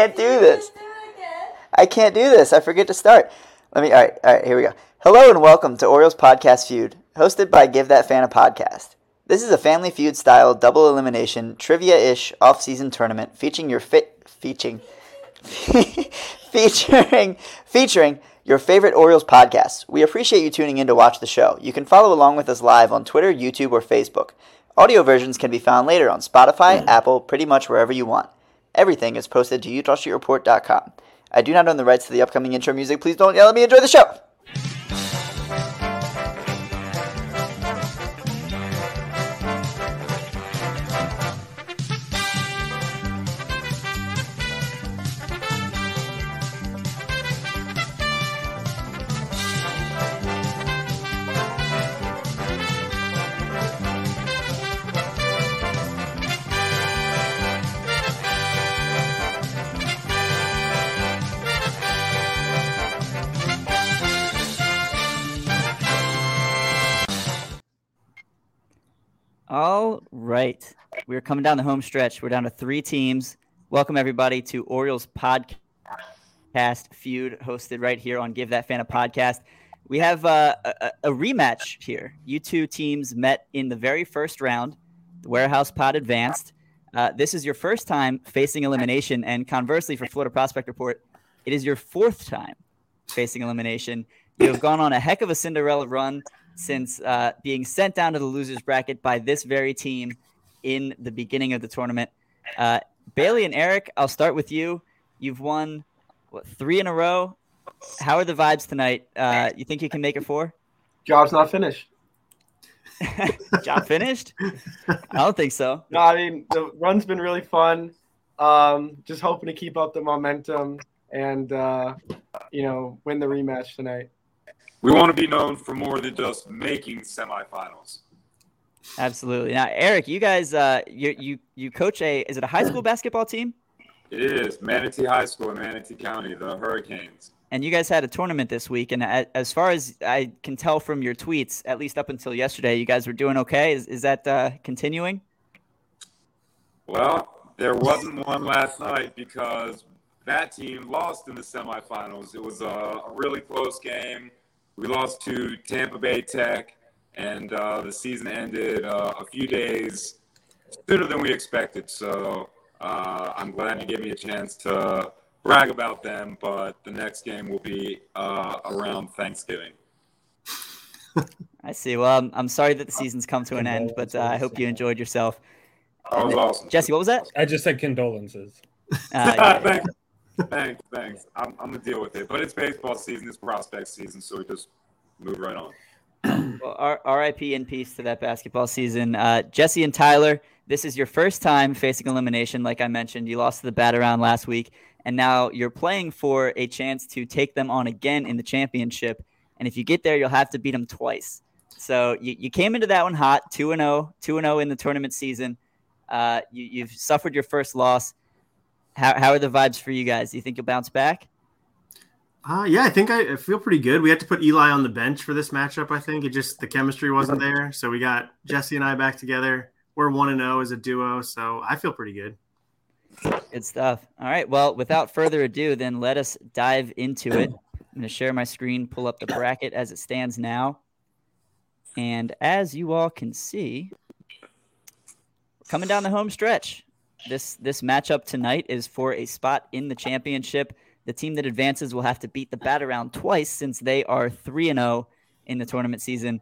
can't do this. I can't do this. I forget to start. Let me. All right. All right. Here we go. Hello and welcome to Orioles Podcast Feud, hosted by Give That Fan a Podcast. This is a Family Feud style double elimination trivia ish off season tournament featuring your fit featuring featuring featuring your favorite Orioles podcasts. We appreciate you tuning in to watch the show. You can follow along with us live on Twitter, YouTube, or Facebook. Audio versions can be found later on Spotify, hmm. Apple, pretty much wherever you want. Everything is posted to EutawStreetReport.com. I do not own the rights to the upcoming intro music. Please don't yell at me. Enjoy the show. We're coming down the home stretch. We're down to three teams. Welcome, everybody, to Orioles Podcast Feud, hosted right here on Give That Fan a Podcast. We have uh, a, a rematch here. You two teams met in the very first round. The Warehouse Pod advanced. Uh, this is your first time facing elimination, and conversely, for Florida Prospect Report, it is your fourth time facing elimination. You have gone on a heck of a Cinderella run since uh, being sent down to the losers bracket by this very team in the beginning of the tournament. Uh, Bailey and Eric, I'll start with you. You've won what, three in a row. How are the vibes tonight? Uh, you think you can make it four? Job's not finished. Job finished? I don't think so. No, I mean the run's been really fun. Um, just hoping to keep up the momentum and uh, you know win the rematch tonight. We want to be known for more than just making semifinals. Absolutely. Now, Eric, you guys, uh, you you you coach a is it a high school basketball team? It is Manatee High School in Manatee County, the Hurricanes. And you guys had a tournament this week, and as far as I can tell from your tweets, at least up until yesterday, you guys were doing okay. Is is that uh, continuing? Well, there wasn't one last night because that team lost in the semifinals. It was a, a really close game. We lost to Tampa Bay Tech, and uh, the season ended uh, a few days sooner than we expected. So uh, I'm glad you gave me a chance to brag about them, but the next game will be uh, around Thanksgiving. I see. Well, I'm, I'm sorry that the season's come to an end, but uh, I hope you enjoyed yourself. That was awesome. Jesse, what was that? I just said condolences. Uh, yeah. thanks, thanks, thanks. I'm, I'm gonna deal with it, but it's baseball season, it's prospect season, so we just move right on. Well, RIP in peace to that basketball season. Uh, Jesse and Tyler, this is your first time facing elimination. Like I mentioned, you lost to the bat around last week, and now you're playing for a chance to take them on again in the championship. And if you get there, you'll have to beat them twice. So you, you came into that one hot, 2 0, 2 0 in the tournament season. Uh, you, you've suffered your first loss. How, how are the vibes for you guys? Do you think you'll bounce back? Uh, yeah, I think I, I feel pretty good. We had to put Eli on the bench for this matchup. I think it just the chemistry wasn't there, so we got Jesse and I back together. We're one and zero as a duo, so I feel pretty good. Good stuff. All right. Well, without further ado, then let us dive into it. I'm going to share my screen, pull up the bracket as it stands now, and as you all can see, coming down the home stretch. This this matchup tonight is for a spot in the championship. The team that advances will have to beat the bat around twice since they are 3 and 0 in the tournament season.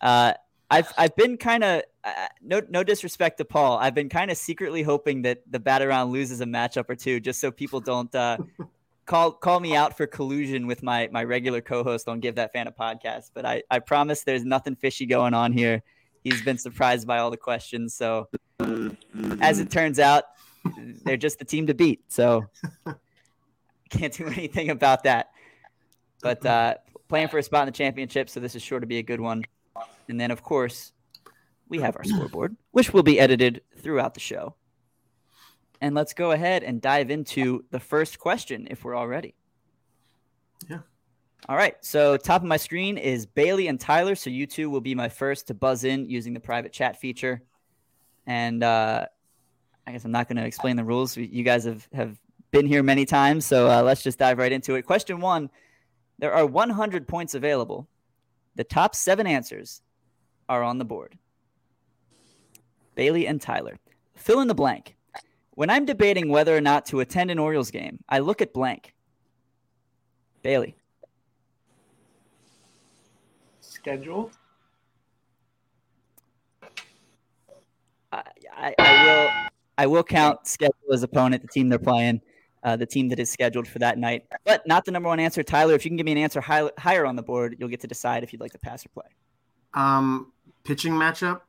Uh, I've I've been kind of uh, no no disrespect to Paul. I've been kind of secretly hoping that the bat around loses a matchup or two, just so people don't uh, call call me out for collusion with my my regular co-host on Give That Fan a Podcast. But I I promise there's nothing fishy going on here. He's been surprised by all the questions. So as it turns out, they're just the team to beat. So can't do anything about that. But uh, playing for a spot in the championship, so this is sure to be a good one. And then, of course, we have our scoreboard, which will be edited throughout the show. And let's go ahead and dive into the first question if we're all ready. Yeah. All right. So, top of my screen is Bailey and Tyler. So, you two will be my first to buzz in using the private chat feature. And uh, I guess I'm not going to explain the rules. You guys have, have been here many times, so uh, let's just dive right into it. Question one There are 100 points available. The top seven answers are on the board. Bailey and Tyler. Fill in the blank. When I'm debating whether or not to attend an Orioles game, I look at blank. Bailey. Schedule. I, I, I will I will count schedule as opponent, the team they're playing, uh, the team that is scheduled for that night, but not the number one answer. Tyler, if you can give me an answer high, higher on the board, you'll get to decide if you'd like to pass or play. Um, pitching matchup.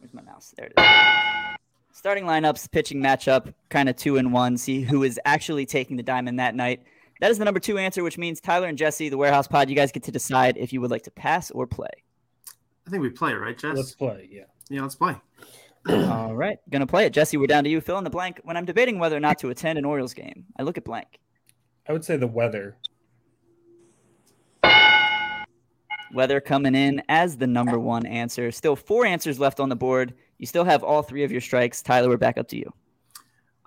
Where's my mouse? There it is. Starting lineups, pitching matchup, kind of two and one. See who is actually taking the diamond that night. That is the number two answer, which means Tyler and Jesse, the warehouse pod, you guys get to decide if you would like to pass or play. I think we play, right, Jess? Let's play. Yeah. Yeah, let's play. All right, gonna play it. Jesse, we're down to you. Fill in the blank. When I'm debating whether or not to attend an Orioles game, I look at blank. I would say the weather. Weather coming in as the number one answer. Still four answers left on the board. You still have all three of your strikes. Tyler, we're back up to you.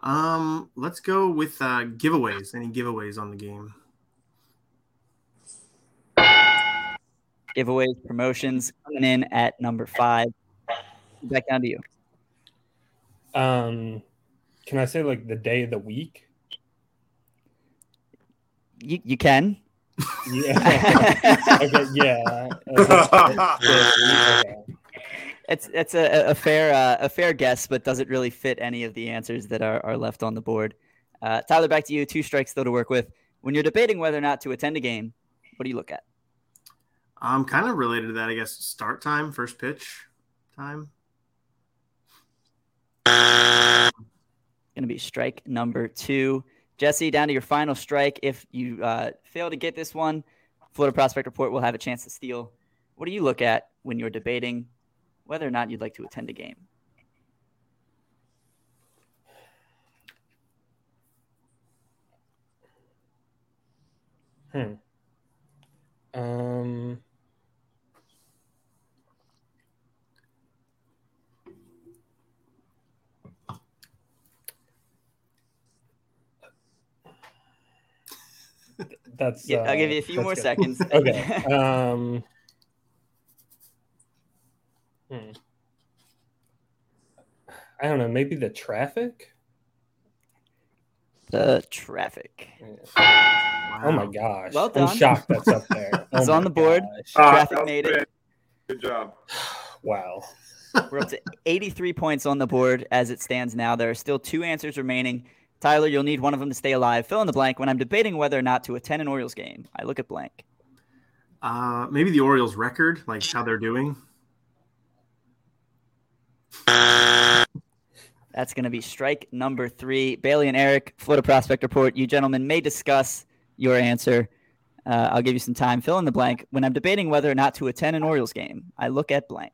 Um, let's go with uh, giveaways. Any giveaways on the game? Giveaways, promotions coming in at number five. Back down to you. Um, can I say like the day of the week? You, you can. Yeah. okay. Yeah. Okay. It's it's a, a fair uh, a fair guess, but doesn't really fit any of the answers that are, are left on the board. Uh, Tyler, back to you. Two strikes still to work with. When you're debating whether or not to attend a game, what do you look at? Um, kind of related to that, I guess. Start time, first pitch time. Going to be strike number two. Jesse, down to your final strike. If you uh, fail to get this one, Florida Prospect Report will have a chance to steal. What do you look at when you're debating whether or not you'd like to attend a game? Hmm. Um. That's Yeah, I'll give uh, you a few more good. seconds. Okay. Um. hmm. I don't know. Maybe the traffic. the traffic. Oh my gosh! Well I'm shocked that's up there. It's Oh on the board. gosh. Ah, Traffic that was made it. Good job. Wow. We're up to 83 points on the board as it stands now. There are still two answers remaining. Tyler, you'll need one of them to stay alive. Fill in the blank. When I'm debating whether or not to attend an Orioles game, I look at blank. Uh, maybe the Orioles record, like how they're doing. That's going to be strike number three. Bailey and Eric, Florida Prospect Report. You gentlemen may discuss your answer. Uh, I'll give you some time. Fill in the blank. When I'm debating whether or not to attend an Orioles game, I look at blank.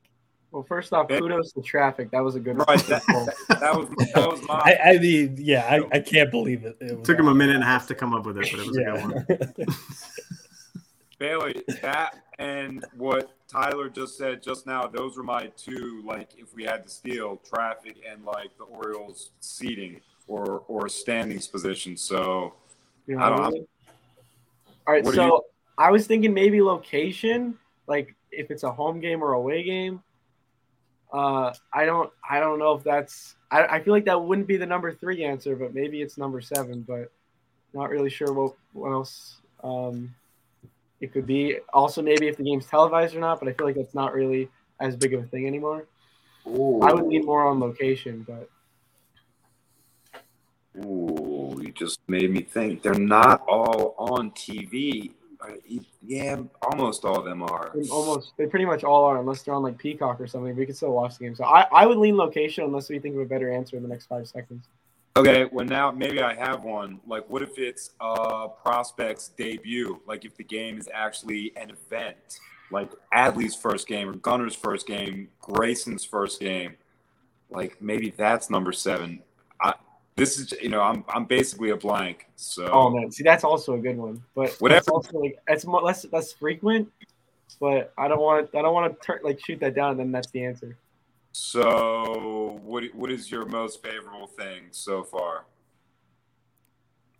Well, first off, kudos to traffic. That was a good Right. That, that was that was my. I, I mean, yeah, I, I can't believe it. it Took him a minute and a half to come up with it, but it was a good Yeah. one. Bailey, that and what Tyler just said just now, those were my two, like, if we had to steal traffic and, like, the Orioles seating or or standings position. So, You I don't- know, really? All right, so you- I was thinking maybe location, like if it's a home game or away game. Uh, I don't, I don't know if that's. I, I feel like that wouldn't be the number three answer, but maybe it's number seven. But not really sure what what else um, it could be. Also, maybe if the game's televised or not, but I feel like that's not really as big of a thing anymore. I would lean more on location, but Ooh, you just made me think. They're not all on TV. Yeah, almost all of them are. almost they pretty much all are, unless they're on like Peacock or something. We can still watch the game. So I, I would lean location unless we think of a better answer in the next five seconds. Okay, well now maybe I have one. Like, what if it's a prospect's debut? Like, if the game is actually an event, like Adley's first game or Gunnar's first game, Grayson's first game. Like, maybe that's number seven. This is you know I'm I'm basically a blank. So Oh man, see that's also a good one, but Whatever. that's also like it's more less less frequent. But I don't want to I don't want to like shoot that down, and then that's the answer. so what what is your most favorable thing so far?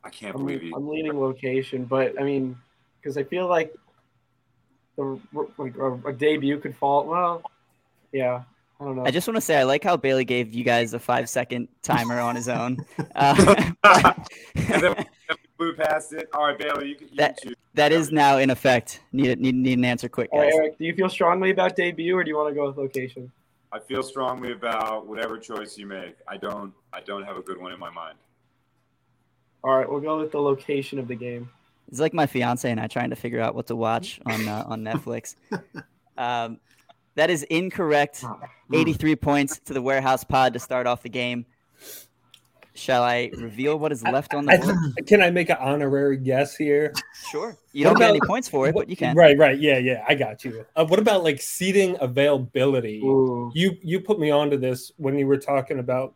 I can't I'm, believe he. I'm leaning location, but I mean, because I feel like the like a, a debut could fall. Well, yeah, I don't know. I just want to say I like how Bailey gave you guys a five second timer on his own. Uh, but and then we blew past it. All right, Bailey, you can, you That- can choose. that is now in effect. Need need need an answer quick, All right, guys. Eric, do you feel strongly about debut, or do you want to go with location? I feel strongly about whatever choice you make. I don't. I don't have a good one in my mind. All right, we'll go with the location of the game. It's like my fiance and I trying to figure out what to watch on uh, on Netflix. Um, that is incorrect. Hmm. 83 points to the warehouse pod to start off the game. Shall I reveal what is left on the I, board? can I make an honorary guess here? Sure. You What don't get any points for it, but you can. Right, right. Yeah, yeah. I got you. Uh, what about like seating availability? Ooh. You you put me onto this when you were talking about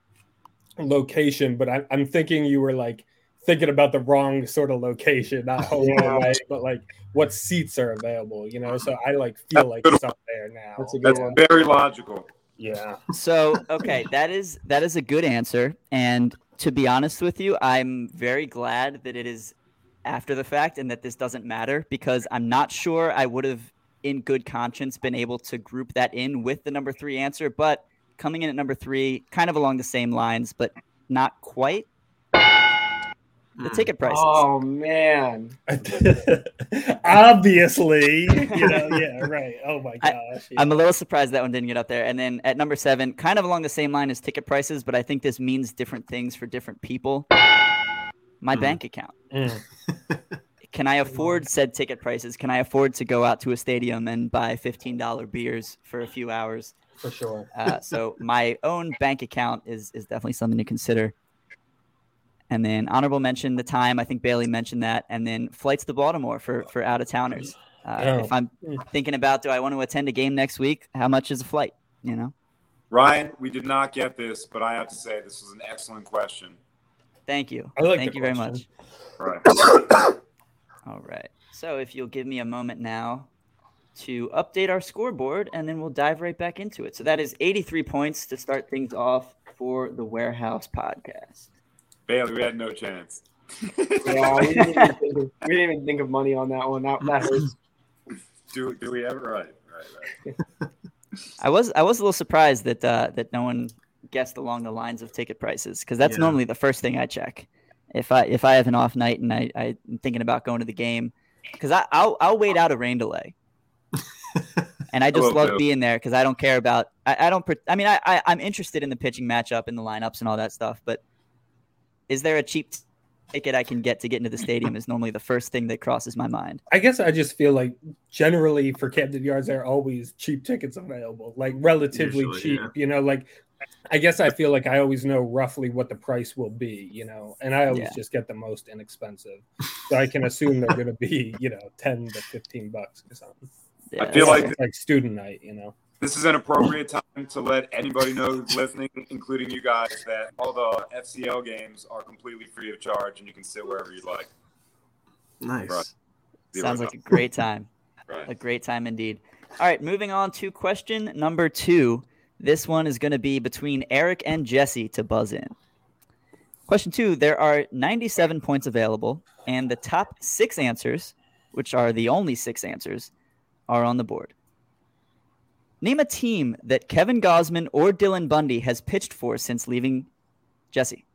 location, but I, I'm thinking you were like thinking about the wrong sort of location, not home Yeah. away, but like what seats are available. You know, so I like feel like it's up there now. That's a good That's one. very logical. Yeah. So, okay, that is that is a good answer. And to be honest with you, I'm very glad that it is after the fact and that this doesn't matter because I'm not sure I would have in good conscience been able to group that in with the number 3 answer, but coming in at number 3 kind of along the same lines but not quite the ticket prices. Oh man, Obviously, you know, yeah, right. Oh my I- gosh. I'm a little surprised that one didn't get up there. And then at number seven, kind of along the same line as ticket prices, but I think this means different things for different people. My Mhm. bank account. Mm. Can I afford said ticket prices? Can I afford to go out to a stadium and buy $15 beers for a few hours? for sure. Uh, so my own bank account is is definitely something to consider. And then honorable mention the time. I think Bailey mentioned that. And then flights to Baltimore for for out of towners. Uh, Oh. If I'm thinking about do I want to attend a game next week, how much is a flight? You know. Ryan, we did not get this, but I have to say this was an excellent question. Thank you. I like Thank the you very much. Right. All right. So if you'll give me a moment now to update our scoreboard, and then we'll dive right back into it. So that is 83 points to start things off for the Warehouse podcast. Bailey, we had no chance. yeah, we didn't, even think of, we didn't even think of money on that one. That, that hurts. do, do we ever? Right, right, right. I was I was a little surprised that uh, that no one guessed along the lines of ticket prices because that's Yeah. normally the first thing I check. If I if I have an off night and I I'm thinking about going to the game, because I I'll I'll wait out a rain delay. And I just will love too. being there because I don't care about. I, I don't. pre- I mean, I, I I'm interested in the pitching matchup and the lineups and all that stuff. But is there a cheap t- ticket I can get to get into the stadium? Is normally the first thing that crosses my mind. I guess I just feel like generally for Camden Yards there are always cheap tickets available, like relatively Usually, cheap. yeah. You know, like I guess I feel like I always know roughly what the price will be. You know, and I always Yeah. just get the most inexpensive, so I can assume they're going to be you know ten to fifteen bucks or something. Yeah, I feel like like student night. You know. This is an appropriate time to let anybody know who's listening, including you guys, that all the FCL games are completely free of charge and you can sit wherever you'd like. Nice. Right. The sounds like original. a great time. a great time indeed. All right, moving on to question number two. This one is going to be between Eric and Jesse to buzz in. Question two There are 97 points available, and the top six answers, which are the only six answers, are on the board. Name a team that Kevin Gausman or Dylan Bundy has pitched for since leaving Jesse.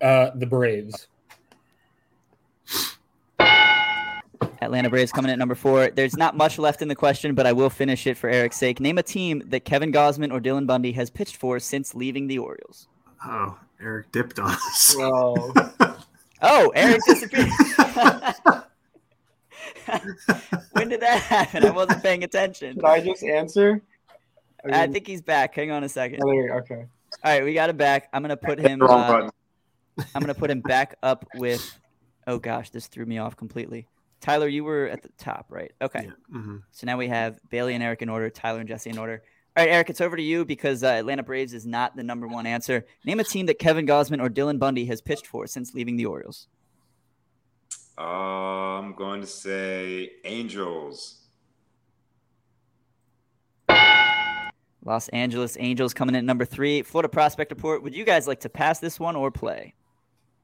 Uh, the Braves. Atlanta Braves coming at number four. There's not much left in the question, but I will finish it for Eric's sake. Name a team that Kevin Gausman or Dylan Bundy has pitched for since leaving the Orioles. Oh, Eric dipped on us. Whoa. Oh, Eric disappeared. when did that happen? I wasn't paying attention. Should I just answer? I mean- think he's back. Hang on a second. Oh, okay. All right, we got him back. I'm gonna put him. Uh. I'm gonna put him back up with. Oh gosh, this threw me off completely. Tyler, you were at the top, right? Okay. Yeah. mhm. So now we have Bailey and Eric in order, Tyler and Jesse in order. All right, Eric, it's over to you because uh, Atlanta Braves is not the number one answer. Name a team that Kevin Gausman or Dylan Bundy has pitched for since leaving the Orioles. Uh, I'm going to say Angels. Los Angeles Angels coming in at number three. Florida Prospect Report. Would you guys like to pass this one or play?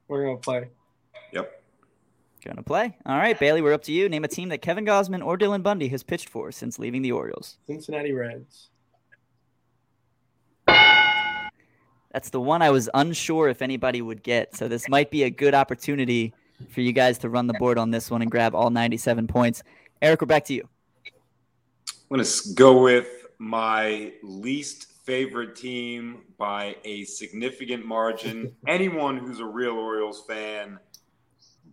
We're gonna play. Yep. Gonna play. All right, Bailey, we're up to you. Name a team that Kevin Gausman or Dylan Bundy has pitched for since leaving the Orioles. Cincinnati Reds. That's the one I was unsure if anybody would get. So this might be a good opportunity for you guys to run the board on this one and grab all 97 points. Eric, we're back to you. I'm going to go with my least favorite team by a significant margin. Anyone who's a real Orioles fan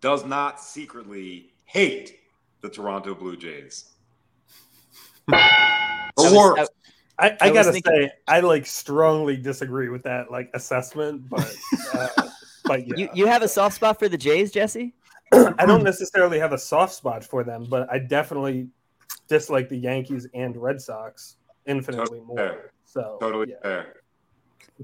does not secretly hate the Toronto Blue Jays. I was- Or I- I, I I gotta thinking- say, I like strongly disagree with that like assessment, but uh, but yeah. you, you have a soft spot for the Jays, Jesse? I don't necessarily have a soft spot for them, but I definitely dislike the Yankees and Red Sox infinitely Totally more. fair. So totally yeah. fair.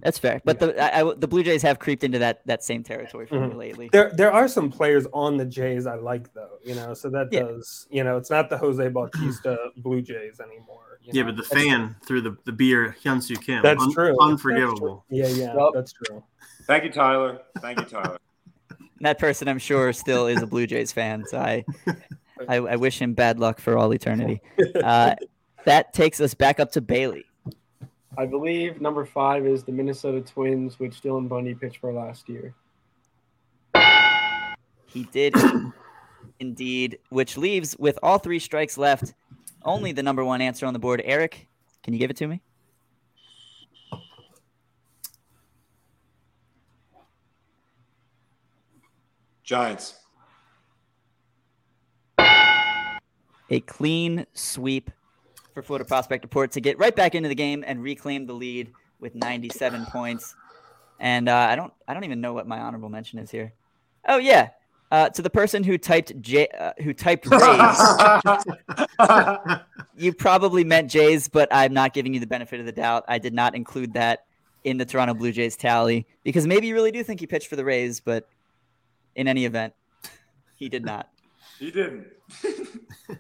That's fair. But the I, I- the Blue Jays have creeped into that that same territory for me Mhm. lately. There, there are some players on the Jays I like though, you know. So that Yeah. does, you know, it's not the Jose Bautista Blue Jays anymore. You Yeah, know. but the That's- fan threw the, the beer Hyunsoo Kim. That's Un- true. Unforgivable. Yeah, yeah, Yep. that's true. Thank you, Tyler. Thank you, Tyler. That person, I'm sure, still is a Blue Jays fan. So I, I, I wish him bad luck for all eternity. Uh, that takes us back up to Bailey. I believe number five is the Minnesota Twins, which Dylan Bundy pitched for last year. He did indeed, which leaves with all three strikes left, only the number one answer on the board. Eric, can you give it to me? Giants. A clean sweep for Florida Prospect Report to get right back into the game and reclaim the lead with 97 points. And uh, I don't, I don't even know what my honorable mention is here. Oh yeah, uh, to the person who typed J, uh, who typed Rays. you probably meant Jays, but I'm not giving you the benefit of the doubt. I did not include that in the Toronto Blue Jays tally because maybe you really do think he pitched for the Rays, but in any event, he did not. he didn't.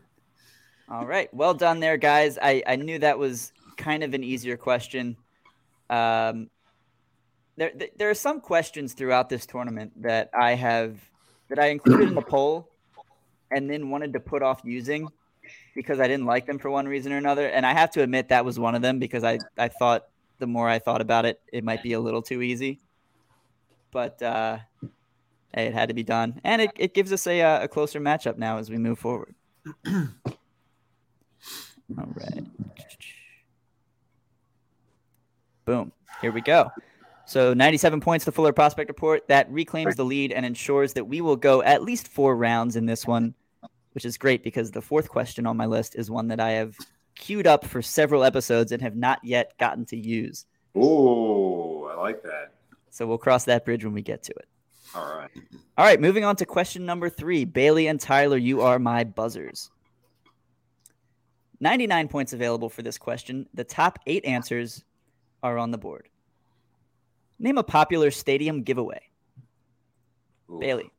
All right. Well done there, guys. I, I knew that was kind of an easier question. Um, there, there are some questions throughout this tournament that I have that I included in the poll and then wanted to put off using because I didn't like them for one reason or another. And I have to admit that was one of them because I, I thought the more I thought about it, it might be a little too easy. But uh, it had to be done. And it, it gives us a, uh, a closer matchup now as we move forward. All right. Boom. Here we go. So 97 points to Florida Prospect Report. That reclaims the lead and ensures that we will go at least four rounds in this one, which is great because the fourth question on my list is one that I have queued up for several episodes and have not yet gotten to use. Ooh, I like that. So we'll cross that bridge when we get to it. All right. All right, moving on to question number three. Bailey and Tyler, you are my buzzers. 99 points available for this question. The top eight answers are on the board. Name a popular stadium giveaway. Ooh. Bailey.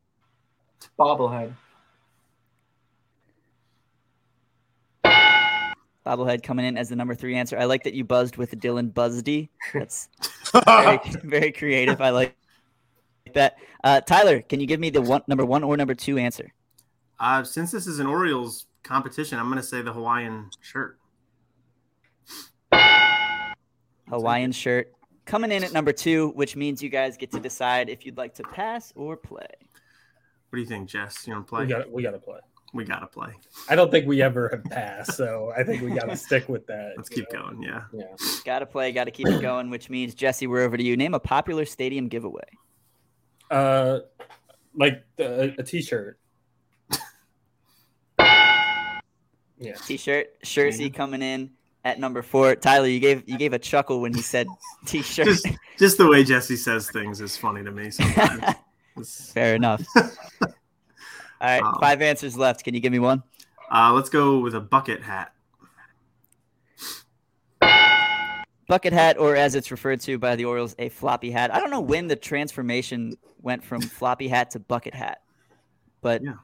Bobblehead. Bobblehead coming in as the number three answer. I like that you buzzed with Dylan Buzdy. That's very, very creative. I like that. Uh, Tyler, can you give me the one number one or number two answer? Uh, since this is an Orioles competition, I'm going to say the Hawaiian shirt. Hawaiian shirt coming in at number two, which means you guys get to decide if you'd like to pass or play. What do you think, Jess? You want to play? We got we to play. We got to play. I don't think we ever have passed, so I think we got to stick with that. Let's keep know? going. Yeah. Yeah. Got to play, got to keep it going, which means Jesse, we're over to you. Name a popular stadium giveaway. Uh, like the, a T-shirt. Yeah. T-shirt, Shersey coming in at number four. Tyler, you gave you gave a chuckle when he said T-shirt. Just, just the way Jesse says things is funny to me sometimes. Fair enough. All right, Um, five answers left. Can you give me one? uh, let's go with a bucket hat. Bucket hat, or as it's referred to by the Orioles, a floppy hat. I don't know when the transformation went from floppy hat to bucket hat, but Yeah.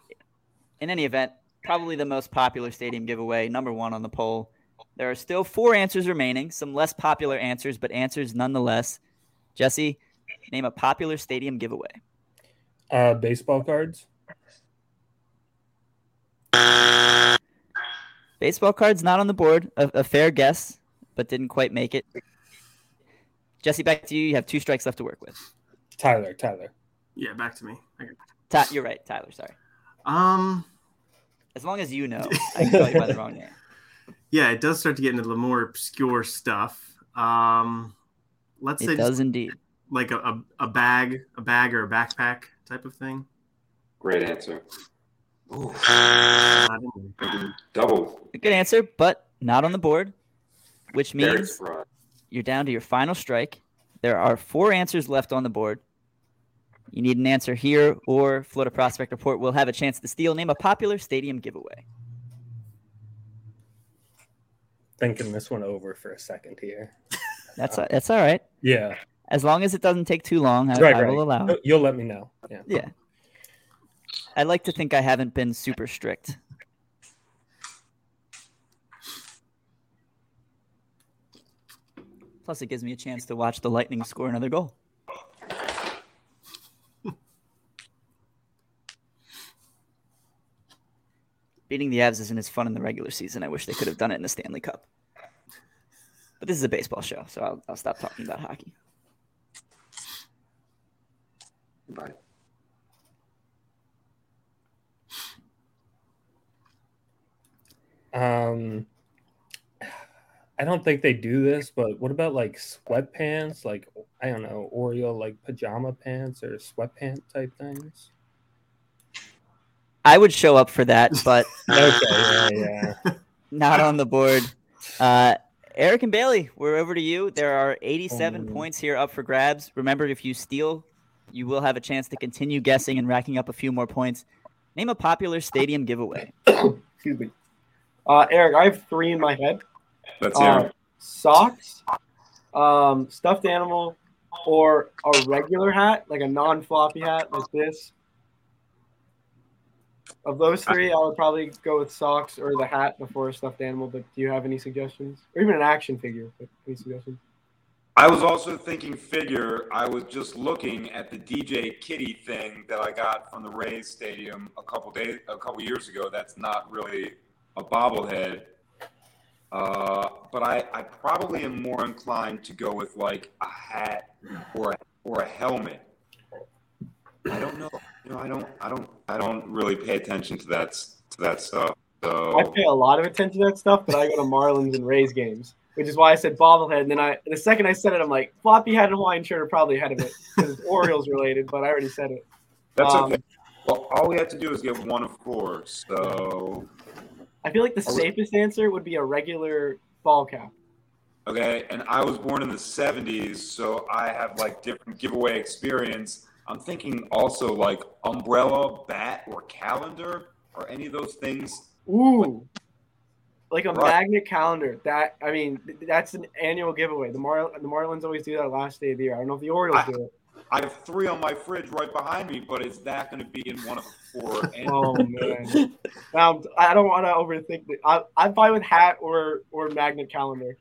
in any event, probably the most popular stadium giveaway, number one on the poll. There are still four answers remaining, some less popular answers, but answers nonetheless. Jesse, name a popular stadium giveaway. Uh, baseball cards. Baseball cards not on the board. A, a fair guess, but didn't quite make it. Jesse, back to you. You have two strikes left to work with. Tyler. Tyler. Yeah, back to me. Okay. Ty- you're right, Tyler. Sorry. Um, As long as you know, I can call you by the wrong name. Yeah, it does start to get into the more obscure stuff. Um, let's say It just does indeed. like a, a, a bag, a bag or a backpack type of thing. Great answer. Ooh, double. A good answer, but not on the board, which means you're down to your final strike. There are four answers left on the board. You need an answer here, or Florida Prospect Report will have a chance to steal. Name a popular stadium giveaway. Thinking this one over for a second here. That's that's all right. Yeah. As long as it doesn't take too long, I, Right, I right. will allow. You'll- You'll let me know. Yeah. Yeah. I like to think I haven't been super strict. Plus, it gives me a chance to watch the Lightning score another goal. Beating the Avs isn't as fun in the regular season. I wish they could have done it in the Stanley Cup. But this is a baseball show, so I'll, I'll stop talking about hockey. Bye. Um, I don't think they do this, but what about like sweatpants? Like I don't know, Oreo like pajama pants or sweatpant type things. I would show up for that, but Okay, yeah, yeah. not on the board. Uh, Eric and Bailey, we're over to you. There are 87 Oh. points here up for grabs. Remember, if you steal, you will have a chance to continue guessing and racking up a few more points. Name a popular stadium giveaway. Excuse me. Uh, Eric, I have three in my head. Let's Uh, it. socks, um, stuffed animal, or a regular hat, like a non-floppy hat like this. Of those three, I would probably go with socks or the hat before a stuffed animal. But do you have any suggestions, or even an action figure? But any suggestions? I was also thinking figure. I was just looking at the DJ Kitty thing that I got from the Rays Stadium a couple days, a couple years ago. That's not really a bobblehead, uh, but I, I probably am more inclined to go with like a hat or a, or a helmet. I don't know. You know, I don't, I don't, I don't really pay attention to that to that stuff. I pay a lot of attention to that stuff, but I go to Marlins and Rays games, which is why I said bobblehead. And then I, the second I said it, I'm like, floppy hat and Hawaiian shirt are probably ahead of it because it's Orioles related. But I already said it. that's Um, okay. Well, all we have to do is get one of four. So I feel like the Are we- safest answer would be a regular ball cap. Okay, and I was born in the 70s, so I have like different giveaway experience. I'm thinking also like umbrella, bat, or calendar, or any of those things. Ooh, like a Right. magnet calendar. That I mean, that's an annual giveaway. The Mar the Marlins always do that last day of the year. I don't know if the Orioles I- do it. I have three on my fridge right behind me, but is that going to be in one of the four? Oh man, um, I don't want to overthink it. I, I'm fine with hat or or magnet calendar.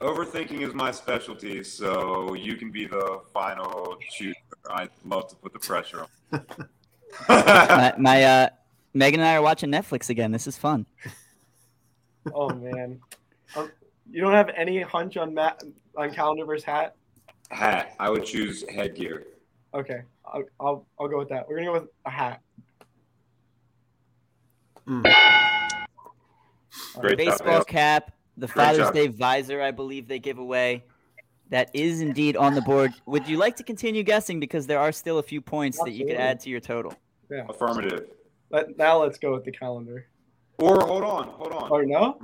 Overthinking is my specialty, so you can be the final chooser. I'd love to put the pressure on. my, my uh, Megan and I are watching Netflix again. This is fun. Oh man, um, you don't have any hunch on mat on calendar versus hat? Hat. I would choose headgear. Okay, I'll, I'll I'll go with that. We're gonna go with a hat. Mm. Great Baseball Hale. cap, the Great Father's job. Day visor, I believe they give away. That is indeed on the board. Would you like to continue guessing because there are still a few points that you could add to your total? Yeah. Affirmative. Let, now let's go with the calendar. Or hold on, hold on. Oh no?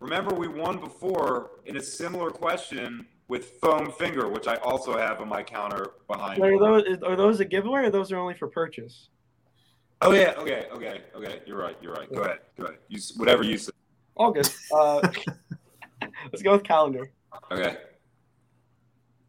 Remember, we won before in a similar question with foam finger, which I also have on my counter behind Are me. those are those a giveaway or those are only for purchase? Oh yeah, okay, okay, okay. You're right. You're right. Go ahead. Go ahed. You whatever you say. August. Uh, let's go with calendar. Okay.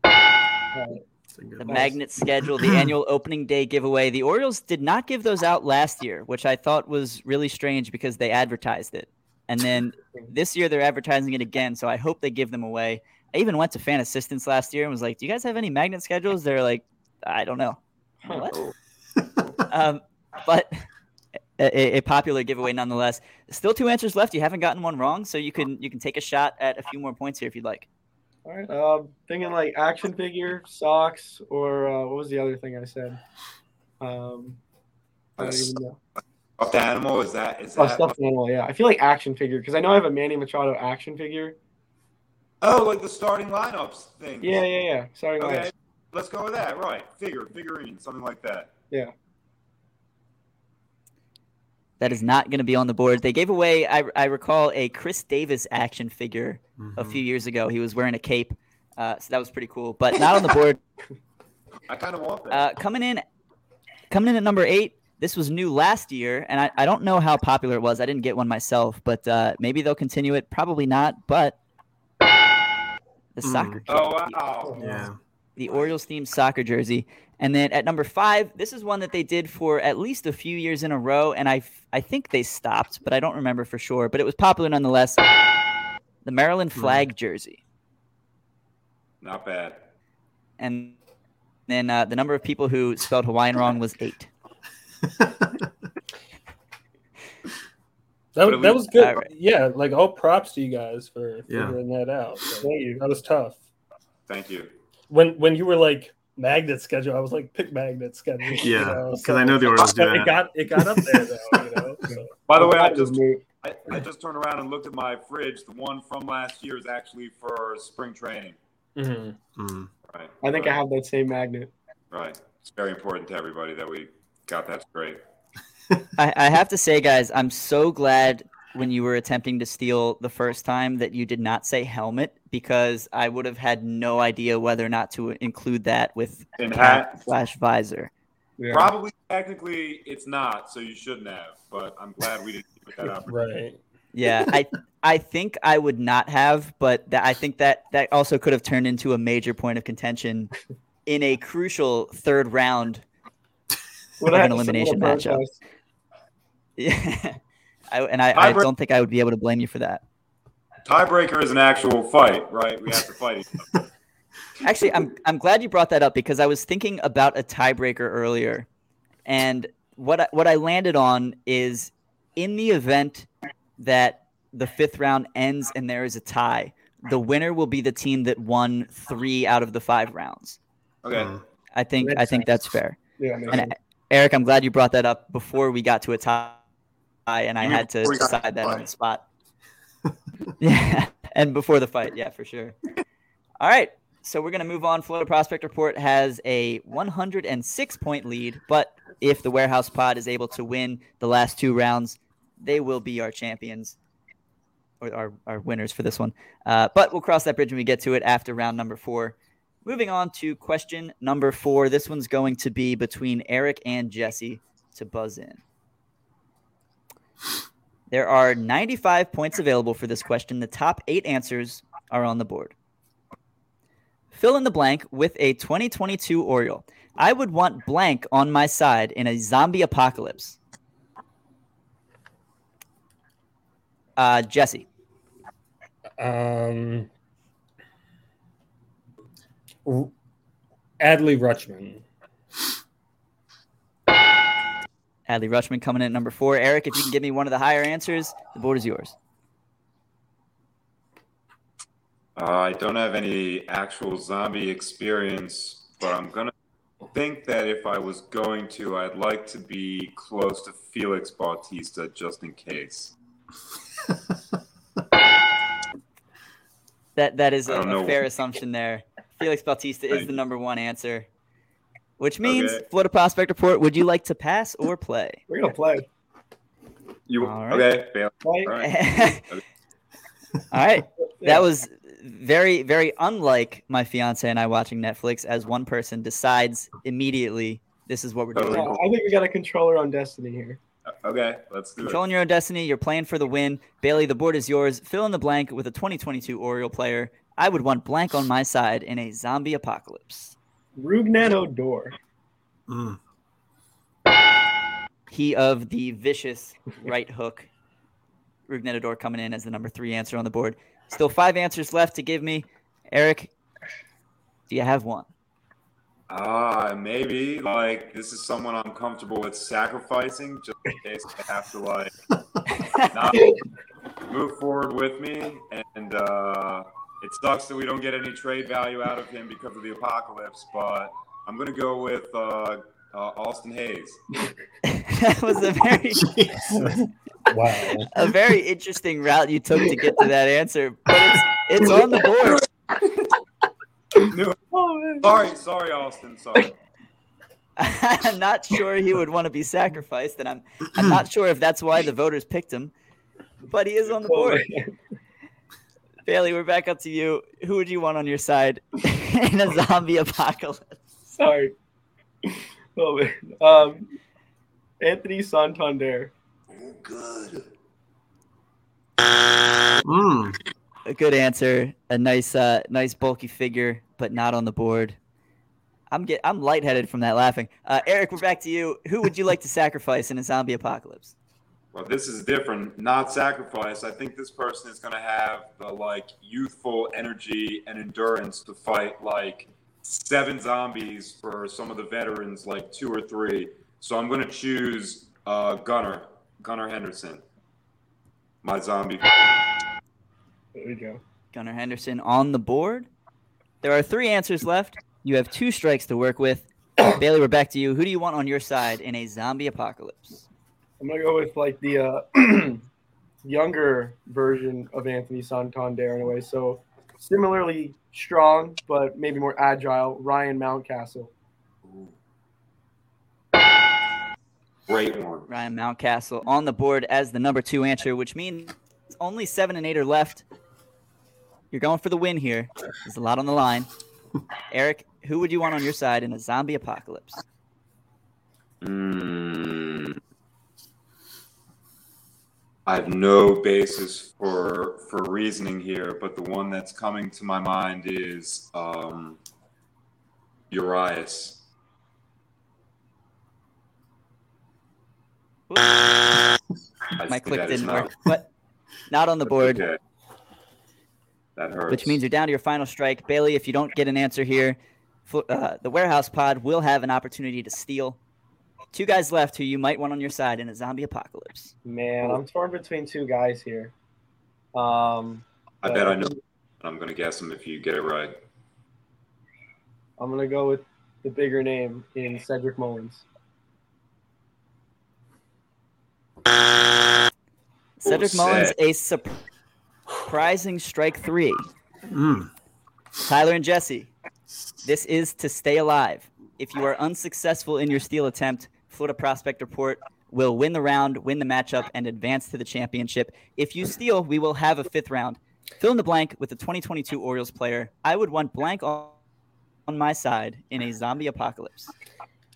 Alright. It's a good The. Nice. magnet schedule, the annual opening day giveaway. The Orioles did not give those out last year, which I thought was really strange because they advertised it. And then this year they're advertising it again, so I hope they give them away. I even went to fan assistance last year and was like, "Do you guys have any magnet schedules?" They're like, "I don't know." What? Um, but a, a, popular giveaway nonetheless. Still two answers left. You haven't gotten one wrong, so you can you can take a shot at a few more points here if you'd like. All right. Um, thinking like action figure, socks, or uh, what was the other thing I said? Um, I don't even know. Stuffed animal is that? Is Oh, that? stuffed animal. Yeah, I feel like action figure because I know I have a Manny Machado action figure. Oh, like the starting lineups thing. Yeah, yeah, yeah. Sorry, Okay, guys. let's go with that. Right, figure, figurine, something like that. That is not going to be on the board. They gave away, I, I recall, a Chris Davis action figure a Mhm. few years ago. He was wearing a cape, uh, so that was pretty cool. But not on the board. I kind of want that. Uh, coming in, coming in at number eight. This was new last year, and I, I don't know how popular it was. I didn't get one myself, but uh, maybe they'll continue it. Probably not. But the Mm. soccer kit, oh wow! Yeah. The Orioles themed soccer jersey. And then at number five, this is one that they did for at least a few years in a row, and I I think they stopped, but I don't remember for sure. But it was popular nonetheless. The Maryland Hmm. flag jersey, Not bad. and then uh, the number of people who spelled Hawaiian wrong was eight. That, What that we- was good. All right. Yeah, like all props to you guys for Yeah. figuring that out. Thank you. That was tough. Thank you. When when you were like magnet schedule, I was like pick magnet schedule. you Yeah, know, 'cause so- I know the Orioles do but that. It got it got up there though. You know, so. By the way, I just. I, I just turned around and looked at my fridge. The one from last year is actually for spring training. Mhm. Mm. Right. I think I have that same magnet. Right. It's very important to everybody that we got that straight. I, I have to say, guys, I'm so glad when you were attempting to steal the first time that you did not say helmet because I would have had no idea whether or not to include that with In cap hat, slash visor. Yeah. probably technically it's not, so you shouldn't have. But I'm glad we didn't give it that up. Right. Yeah, I I think I would not have, but that, I think that that also could have turned into a major point of contention in a crucial third round. Would of an elimination to matchup. Yeah, I, and I, I don't think I would be able to blame you for that. Tiebreaker is an actual fight, right? We have to fight each other. Actually, I'm I'm glad you brought that up because I was thinking about a tiebreaker earlier, and what I, what I landed on is in the event that the fifth round ends and there is a tie, the winner will be the team that won three out of the five rounds. Okay. Mm. I think I think that's fair. Yeah, And sense. Eric, I'm glad you brought that up before we got to a tie, and I had to before we got to decide that on the spot. yeah, and before the fight, yeah, for sure. All right, so we're gonna move on. Florida Prospect Report has a 106 point lead, but if the Warehouse Pod is able to win the last two rounds, they will be our champions or our, our winners for this one. Uh, but we'll cross that bridge when we get to it after round number four. Moving on to question number four. This one's going to be between Eric and Jesse to buzz in. There are 95 points available for this question. The top eight answers are on the board. Fill in the blank with a 2022 Oriole. I would want blank on my side in a zombie apocalypse. Uh, Jesse. Um, Adley Rutschman. Adley Rutschman coming in at number four. Eric, if you can give me one of the higher answers, the board is yours. Uh, I don't have any actual zombie experience, but I'm gonna think that if I was going to, I'd like to be close to Felix Bautista just in case. That that is a, a fair assumption there. Felix Bautista is the number one answer, which means Okay. Florida Prospect Report. Would you like to pass or play? We're gonna play. You All right. okay? Bailey? Play. All right. All right, that was very very unlike my fiance and I watching Netflix. As one person decides immediately, this is what we're doing. Yeah, I think we got a controller on Destiny here. Uh, okay, let's do it. Controlling your own destiny. You're playing for the win. Bailey, the board is yours. Fill in the blank with a 2022 Oriole player. I would want blank on my side in a zombie apocalypse. Rougned Odor. Mm. He of the vicious right hook. Rougned Odor coming in as the number three answer on the board. Still five answers left to give me. Eric, do you have one? Ah, maybe like this is someone I'm comfortable with sacrificing just in case I have to like not move forward with me. And uh, it sucks that we don't get any trade value out of him because of the apocalypse. But I'm gonna go with uh, uh, Austin Hays. that was a very Wow. a very interesting route you took to get to that answer, but it's it's on the board. No, Oh, sorry, sorry, Austin. Sorry. I'm not sure he would want to be sacrificed, and I'm I'm not sure if that's why the voters picked him. But he is on the board. Man. Bailey, we're back up to you. Who would you want on your side in a zombie apocalypse? Sorry. Oh man. Um, Anthony Santander. Good. Mm. A good answer. A nice, uh, nice bulky figure, but not on the board. I'm get I'm lightheaded from that laughing. Uh, Eric, we're back to you. Who would you like to sacrifice in a zombie apocalypse? Well, this is different. Not sacrifice. I think this person is going to have the like youthful energy and endurance to fight like seven zombies for some of the veterans, like two or three. So I'm going to choose uh, Gunnar, Gunnar Henderson, my zombie. There we go. Gunnar Henderson on the board. There are three answers left. You have two strikes to work with. Bailey, we're back to you. Who do you want on your side in a zombie apocalypse? I'm gonna go with like the uh, younger version of Anthony Santander in a way. So similarly strong, but maybe more agile. Ryan Mountcastle. Great one. Ryan Mountcastle on the board as the number two answer, which means only seven and eight are left. You're going for the win here. There's a lot on the line. Eric, who would you want on your side in a zombie apocalypse? Mm. I have no basis for for reasoning here, but the one that's coming to my mind is um, Urias. My click didn't not- work, but not on the board. Okay. That hurts. which means you're down to your final strike. Bailey, if you don't get an answer here, uh, the warehouse pod will have an opportunity to steal. Two guys left who you might want on your side in a zombie apocalypse. Man, I'm torn between two guys here. Um, I bet I know. I'm going to guess them if you get it right. I'm gonna go with the bigger name in Cedric Mullins. Cedric Well Mullins, a surprising strike three. Mm. Tyler and Jesse, this is to stay alive. If you are unsuccessful in your steal attempt, Florida Prospect Report will win the round, win the matchup, and advance to the championship. If you steal, we will have a fifth round. Fill in the blank with the 2022 Orioles player. I would want blank on on my side in a zombie apocalypse.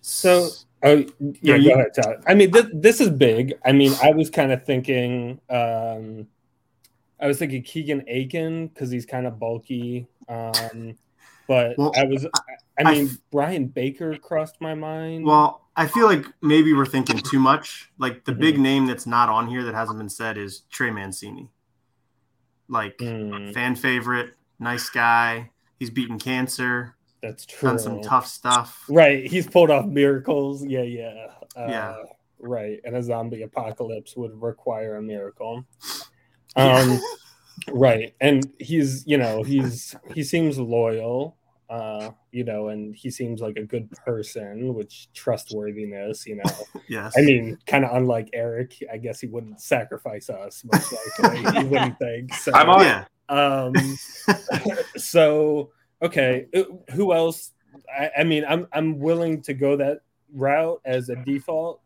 So, oh yeah, Yeah, go you- ahead, Todd. I mean, th- this is big. I mean, I was kind of thinking, um, I was thinking Keegan Akin because he's kind of bulky. Um, but Well, I was, I I mean, f- Bryan Baker crossed my mind. Well, I feel like maybe we're thinking too much. Like the Mm-hmm. big name that's not on here that hasn't been said is Trey Mancini. Like Hmm, fan favorite, nice guy. He's beaten cancer, that's true. done some tough stuff. Right, he's pulled off miracles. Yeah, yeah, uh, Yeah. Right, and a zombie apocalypse would require a miracle. Um, right, and he's you know he's he seems loyal, uh, you know, and he seems like a good person, which trustworthiness, you know. Yes. I mean, kind of unlike Eric, I guess he wouldn't sacrifice us. Most likely, you wouldn't think. So, I'm on- yeah. um, so okay, uh, who else? I, I mean, I'm I'm willing to go that route as a default.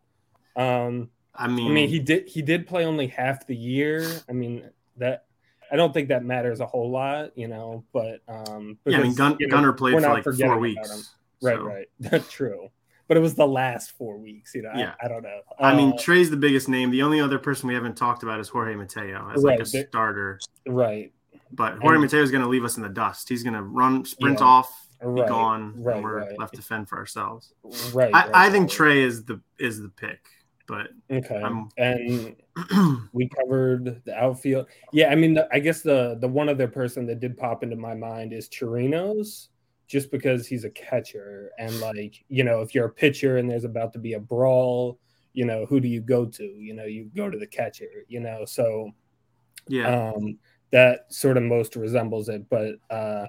Um, I mean, I mean, he did he did play only half the year. I mean that I don't think that matters a whole lot, you know. But um, yeah, I mean, Gun- you know, Gunnar played for like four weeks. Right, so- right, that's true. But it was the last four weeks, you know. Yeah. I, I don't know. I mean, Uh, Trey's the biggest name. The only other person we haven't talked about is Jorge Mateo as like a starter. right, But Jorge Mateo is going to leave us in the dust. He's going to run, sprint Yeah. off, be gone, right, and we're right. left to fend for ourselves. right. I, right, I think right. Trey is the is the pick, but Okay, I'm- and we covered the outfield. Yeah, I mean, the, I guess the the one other person that did pop into my mind is Chirinos. just because he's a catcher and like you know if you're a pitcher and there's about to be a brawl you know who do you go to you know you go to the catcher you know so Yeah. um that sort of most resembles it but uh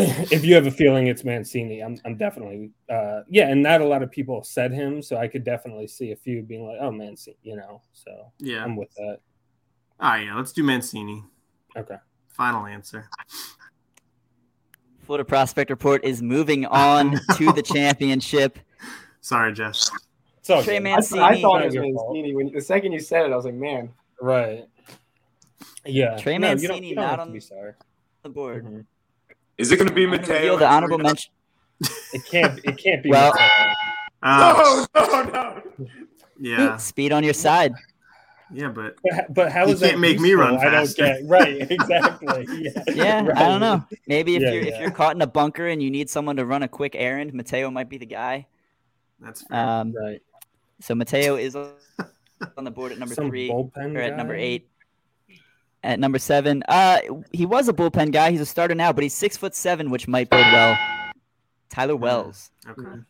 if you have a feeling it's Mancini, I'm, I'm definitely, uh, yeah, and not a lot of people said him, so I could definitely see a few being like, oh, Mancini, you know, so yeah. I'm with that. All right. Yeah. Let's do Mancini. Okay. Final answer. Florida Prospect Report is moving on to the championship. Sorry, Jess. So Trey I, Mancini. I thought it was Not your fault. Mancini. When the second you said it, I was like, man. right. Yeah. Trey No, you don't- Mancini you don't not have on to be sorry. The board. Mhm. Is it going to be I'm gonna Mateo? the honorable mention. It can't. It can't be. Well- Mateo. Uh, No, no, no. yeah. Speed on your side. Yeah, but But, ha- but how He that can't make me useful? run I don't get right. Exactly. Yeah. Yeah, right. I don't know. Maybe if Yeah, you're if you're caught in a bunker and you need someone to run a quick errand, Mateo might be the guy. that's fair. Um, Right. so Mateo is on the board at number Some three or at number eight. At number seven, uh, he was a bullpen guy. He's a starter now, but he's six foot seven, which might bode well. Tyler Wells, okay.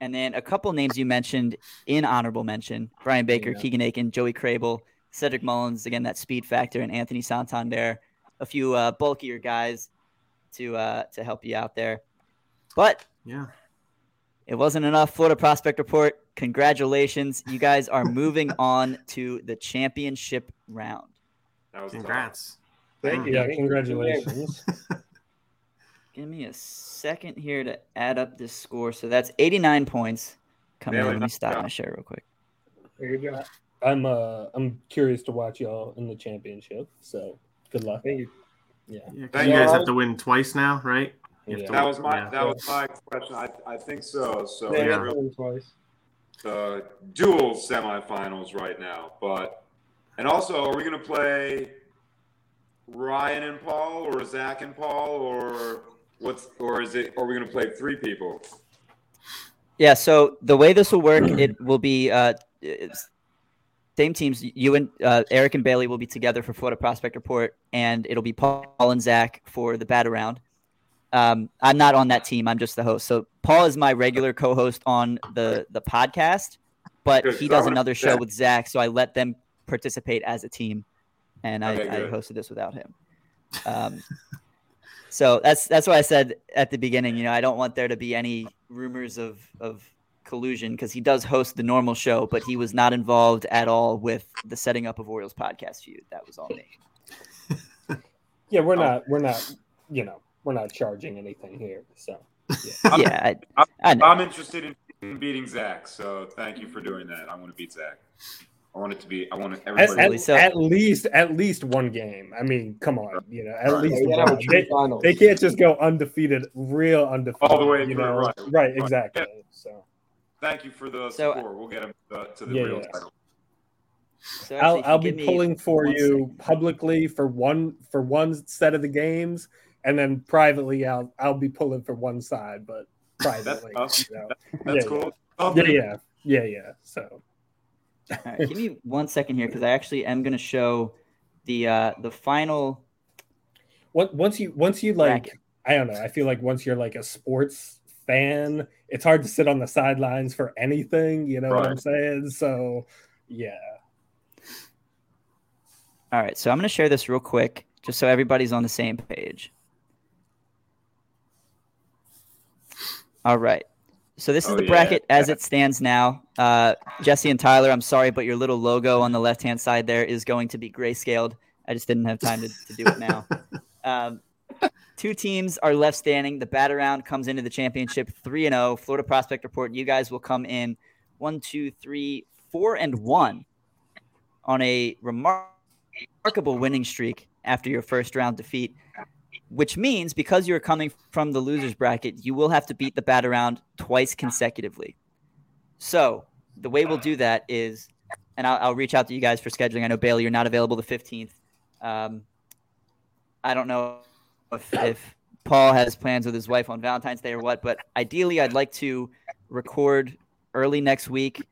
and then a couple names you mentioned in honorable mention: Bryan Baker, Yeah. Keegan Akin, Joey Krehbiel, Cedric Mullins. Again, that speed factor, and Anthony Santander. A few uh, bulkier guys to uh, to help you out there, but Yeah. It wasn't enough. Florida Prospect Report. Congratulations. You guys are moving on to the championship round. That was tough. Congrats. Thank you. Yeah. Congratulations. Give me a second here to add up this score. So that's 89 points. Come Yeah, in. Let me stop my share real quick. There you go. I'm. Uh. I'm curious to watch y'all in the championship. So good luck. Thank you. Yeah. Yeah, 'cause Thank you you. guys have to win twice now, right? Yeah. to That was my Yeah. that was my question. I, I think so. So Yeah, Yeah. we're yeah. twice. the dual semifinals right now. But and also, are we going to play Ryan and Paul, or Zach and Paul, or what's, or is it? Are we going to play three people? Yeah. So the way this will work, it will be uh, same teams. You and uh, Eric and Bailey will be together for Florida Prospect Report, and it'll be Paul and Zach for the bat around. Um, I'm not on that team. I'm just the host. So Paul is my regular co-host on the the podcast, but he does another show with Zach. So I let them participate as a team, and I, Okay, I good. hosted this without him. Um, so that's that's why I said at the beginning, you know, I don't want there to be any rumors of of collusion because he does host the normal show, but he was not involved at all with the setting up of Orioles podcast feud. That was all me. Yeah. We're Oh. not. We're not. You know. We're not charging anything here. So. I'm- yeah, I, I know. I'm interested in beating Zach. So thank you for doing that. I want to beat Zach. I want it to be. I want it, At, everybody. At, So- at least at least one game. I mean, come on, you know, at Right. least Yeah, we gotta have one. They, they can't just go undefeated, real undefeated. All the way you through, know, right. right? Right. Exactly. So Thank you for the So- support. we'll get them uh, to the Yeah, real yeah. title. So I'll actually, if you I'll be pulling for you second. publicly for one for one set of the games, and then privately I'll I'll be pulling for one side, but privately. That's- you know. That's Yeah, cool. Yeah, yeah, yeah, yeah. So All right, give me one second here because I actually am going to show the uh, the final. Once once you once you like Bracket. I don't know. I feel like once you're like a sports fan, it's hard to sit on the sidelines for anything. You know what I'm saying? So yeah. All right, so I'm going to share this real quick just so everybody's on the same page. All right. So this is Oh, the yeah. bracket as it stands now. Uh, Jesse and Tyler, I'm sorry, but your little logo on the left hand side there is going to be grayscaled. I just didn't have time to, to do it now. Um, two teams are left standing. The bat around comes into the championship 3 and 0. Florida Prospect Report, you guys will come in one, two, three, four, and 1 on a remar- remarkable winning streak after your first round defeat, which means because you're coming from the losers bracket, you will have to beat the bat around twice consecutively. So the way we'll do that is, and I'll, I'll reach out to you guys for scheduling. I know Bailey, you're not available the 15th. Um, I don't know if, if Paul has plans with his wife on Valentine's Day or what, but ideally, I'd like to record early next week.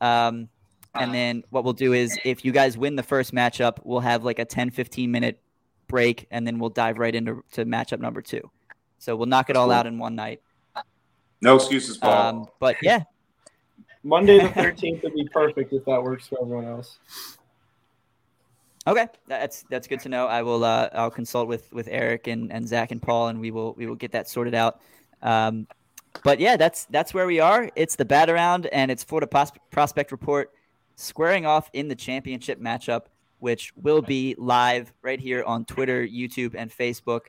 Um, and then what we'll do is if you guys win the first matchup, we'll have like a 10, 15 minute break, and then we'll dive right into to matchup number two. So we'll knock it all out in one night. No excuses, Paul. Um, but yeah, Monday the 13th would be perfect if that works for everyone else. Okay, that's that's good to know. I will uh, I'll consult with with Eric and, and Zach and Paul, and we will we will get that sorted out. Um, but yeah, that's that's where we are. It's the bat around, and it's Florida Pros- Prospect Report squaring off in the championship matchup, which will be live right here on Twitter, YouTube, and Facebook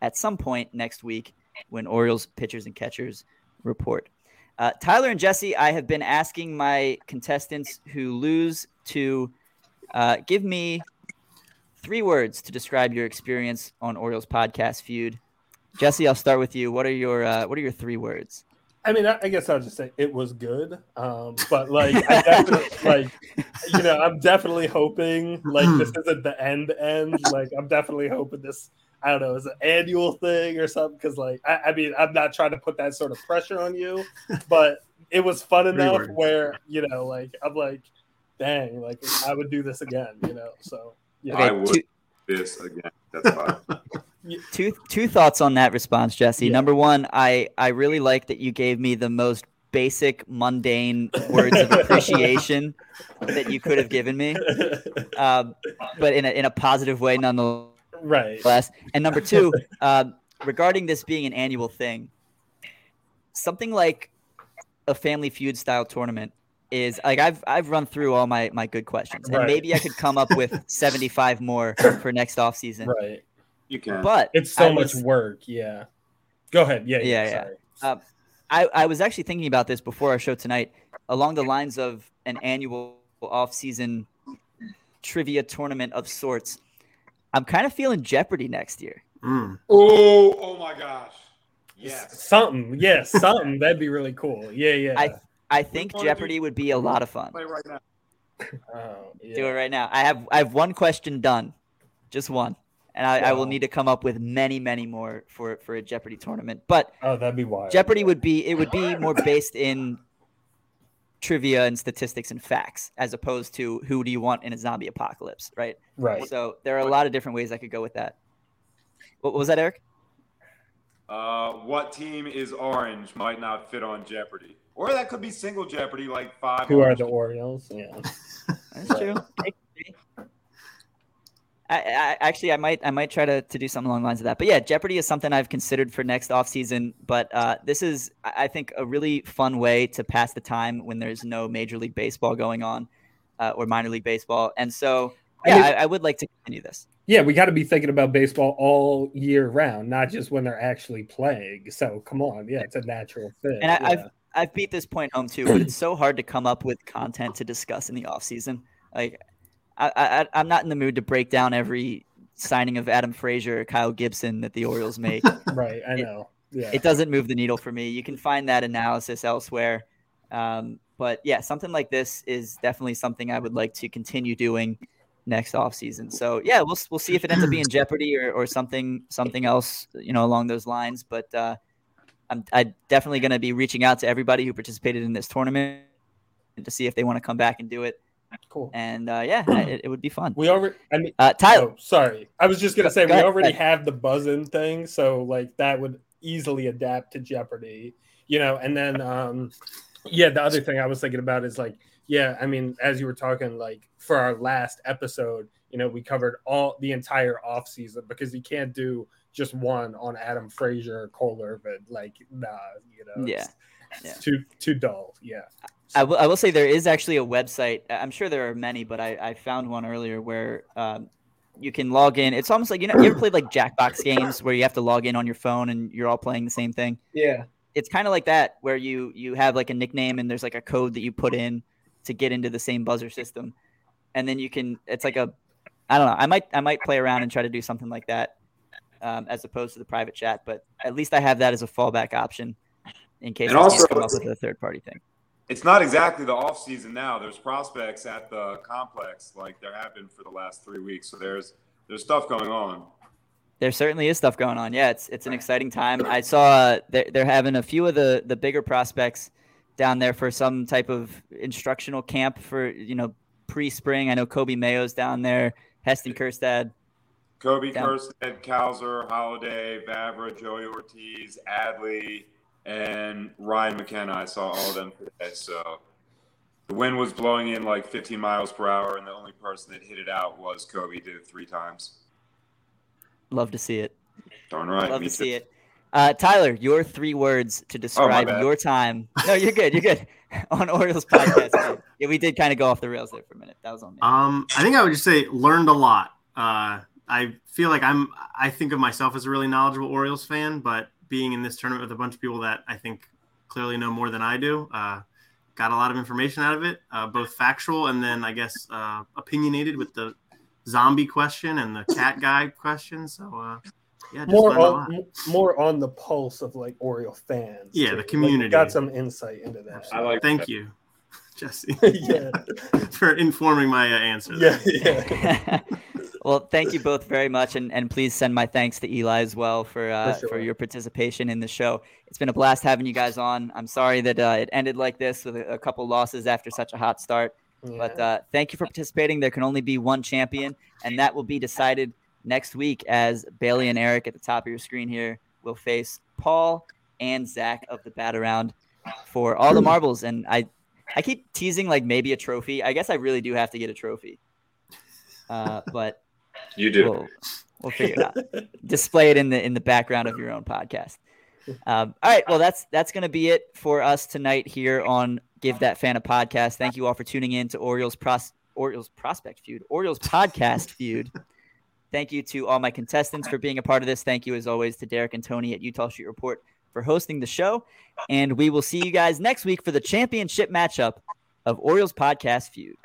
at some point next week when Orioles pitchers and catchers report. Uh, Tyler and Jesse, I have been asking my contestants who lose to uh, give me three words to describe your experience on Orioles podcast feud. Jesse, I'll start with you. What are your uh, What are your three words? I mean, I, I guess I'll just say it was good, um, but like, I definitely, like, you know, I'm definitely hoping like this isn't the end end. Like, I'm definitely hoping this. I don't know, is an annual thing or something. Because like, I, I mean, I'm not trying to put that sort of pressure on you, but it was fun enough words. where you know, like, I'm like, dang, like I would do this again, you know. So yeah, Okay, I would two- do this again. That's fine. two two thoughts on that response, Jesse. Yeah. Number one, I I really like that you gave me the most basic, mundane words of appreciation that you could have given me, um, but in a in a positive way, nonetheless. right. And number two, um, regarding this being an annual thing, something like a Family Feud style tournament is like I've I've run through all my my good questions, and Right. maybe I could come up with seventy five more for next off season. Right. You can. But It's so I much was- work. Yeah. Go ahead. Yeah. Yeah, Yeah. yeah. sorry. I, I was actually thinking about this before our show tonight, along the lines of an annual off-season trivia tournament of sorts. I'm kind of feeling Jeopardy next year. Mm. oh, oh my gosh. Yes. Something. Yes. Something. That'd be really cool. Yeah. Yeah. I- I think wanna do- Jeopardy would be a lot of fun. Play right now. oh, yeah. Do it right now. I have I have one question done, just one, and I, I will need to come up with many many more for for a Jeopardy tournament. But Oh, that'd be wild. Jeopardy would be it would be more based in trivia and statistics and facts as opposed to who do you want in a zombie apocalypse, right? Right. So there are a lot of different ways I could go with that. What, what was that, Eric? Uh, what team is orange might not fit on Jeopardy. Or that could be single Jeopardy, like five. Who are the. Orioles? Yeah. That's true. It could be. I, I actually I might I might try to, to do something along the lines of that. But yeah, Jeopardy is something I've considered for next off season. But uh, this is I I think a really fun way to pass the time when there's no Major League Baseball going on uh, or minor league baseball. And so yeah, I, I would like to continue this. Yeah, we got to be thinking about baseball all year round, not just when they're actually playing. So come on, yeah, it's a natural fit. And I, yeah. I've I've beat this point home too, but it's so hard to come up with content to discuss in the off season. Like I, I I'm not in the mood to break down every signing of Adam Frazier or Kyle Gibson that the Orioles make. right, I it- know. Yeah, it doesn't move the needle for me. You can find that analysis elsewhere. Um, but yeah, something like this is definitely something I would like to continue doing next offseason. So yeah, we'll we'll see if it ends up being Jeopardy or, or something something else, you know, along those lines. But uh, I'm I definitely going to be reaching out to everybody who participated in this tournament to see if they want to come back and do it. Cool. And uh, yeah, it, it would be fun. We already. I mean, Uh, Tyler, oh, sorry. I was just gonna say go we ahead, already ahead. have the buzz-in thing, so like that would easily adapt to Jeopardy, you know. And then, um, yeah, the other thing I was thinking about is like, yeah, I mean, as you were talking, like for our last episode, you know, we covered all the entire off season because you can't do just one on Adam Frazier or Cole Irvin. Like, nah, you know, Yeah, it's, it's yeah. too too dull. Yeah. I will, say there is actually a website. I'm sure there are many, but I, I found one earlier where um, you can log in. It's almost like you know you ever played like Jackbox games where you have to log in on your phone and you're all playing the same thing. Yeah. It's kind of like that where you you have like a nickname and there's like a code that you put in to get into the same buzzer system, and then you can. It's like a I don't know. I might I might play around and try to do something like that um, as opposed to the private chat, but at least I have that as a fallback option in case And I also- come up with a third party thing. It's not exactly the off season now. There's prospects at the complex, like there have been for the last three weeks. So there's there's stuff going on. There certainly is stuff going on. Yeah, it's it's an exciting time. I saw they're, they're having a few of the the bigger prospects down there for some type of instructional camp for you know pre-spring. I know Coby Mayo's down there, Heston Kjerstad. Coby Down. Kjerstad, Cowser, Holliday, Vavra, Joey Ortiz, Adley, and Ryan McKenna. I saw all of them today. So the wind was blowing in like 15 miles per hour, and the only person that hit it out was Coby. Did it three times. Love to see it. Darn right. Love me to too. see it. Uh, Tyler, your three words to describe bad. your time. No, you're good. You're good. on Orioles podcast. yeah, we did kind of go off the rails there for a minute. That was on me. Um, I think I would just say learned a lot. Uh, I feel like I'm. I think of myself as a really knowledgeable Orioles fan, but being in this tournament with a bunch of people that I think clearly know more than I do, uh, got a lot of information out of it, uh, both factual and then I guess uh, opinionated with the zombie question and the cat guy question. So uh, yeah, just more learned a lot. on more on the pulse of like Oriole fans. Yeah, too. the Like, community. got some insight into that. I like Thank that. you, Jesse, yeah, for informing my uh, answer. yeah, yeah. Well, thank you both very much, and, and please send my thanks to Eli as well for uh, For for, your participation in the show. It's been a blast having you guys on. I'm sorry that uh, it ended like this with a, a couple losses after such a hot start, but uh, thank you for participating. There can only be one champion, and that will be decided next week as Bailey and Eric at the top of your screen here will face Paul and Zach of the Bat Around for all the marbles. And I, I keep teasing like maybe a trophy. I guess I really do have to get a trophy. Uh, but You do. we'll, we'll figure it out. Display it in the in the background of your own podcast. Um, all right, well that's that's gonna be it for us tonight here on Give That Fan a Podcast. Thank you all for tuning in to Orioles pros Orioles prospect feud, Orioles podcast feud. Thank you to all my contestants for being a part of this. Thank you as always to Derek and Tony at Eutaw Street Report for hosting the show. And we will see you guys next week for the championship matchup of Orioles podcast feud.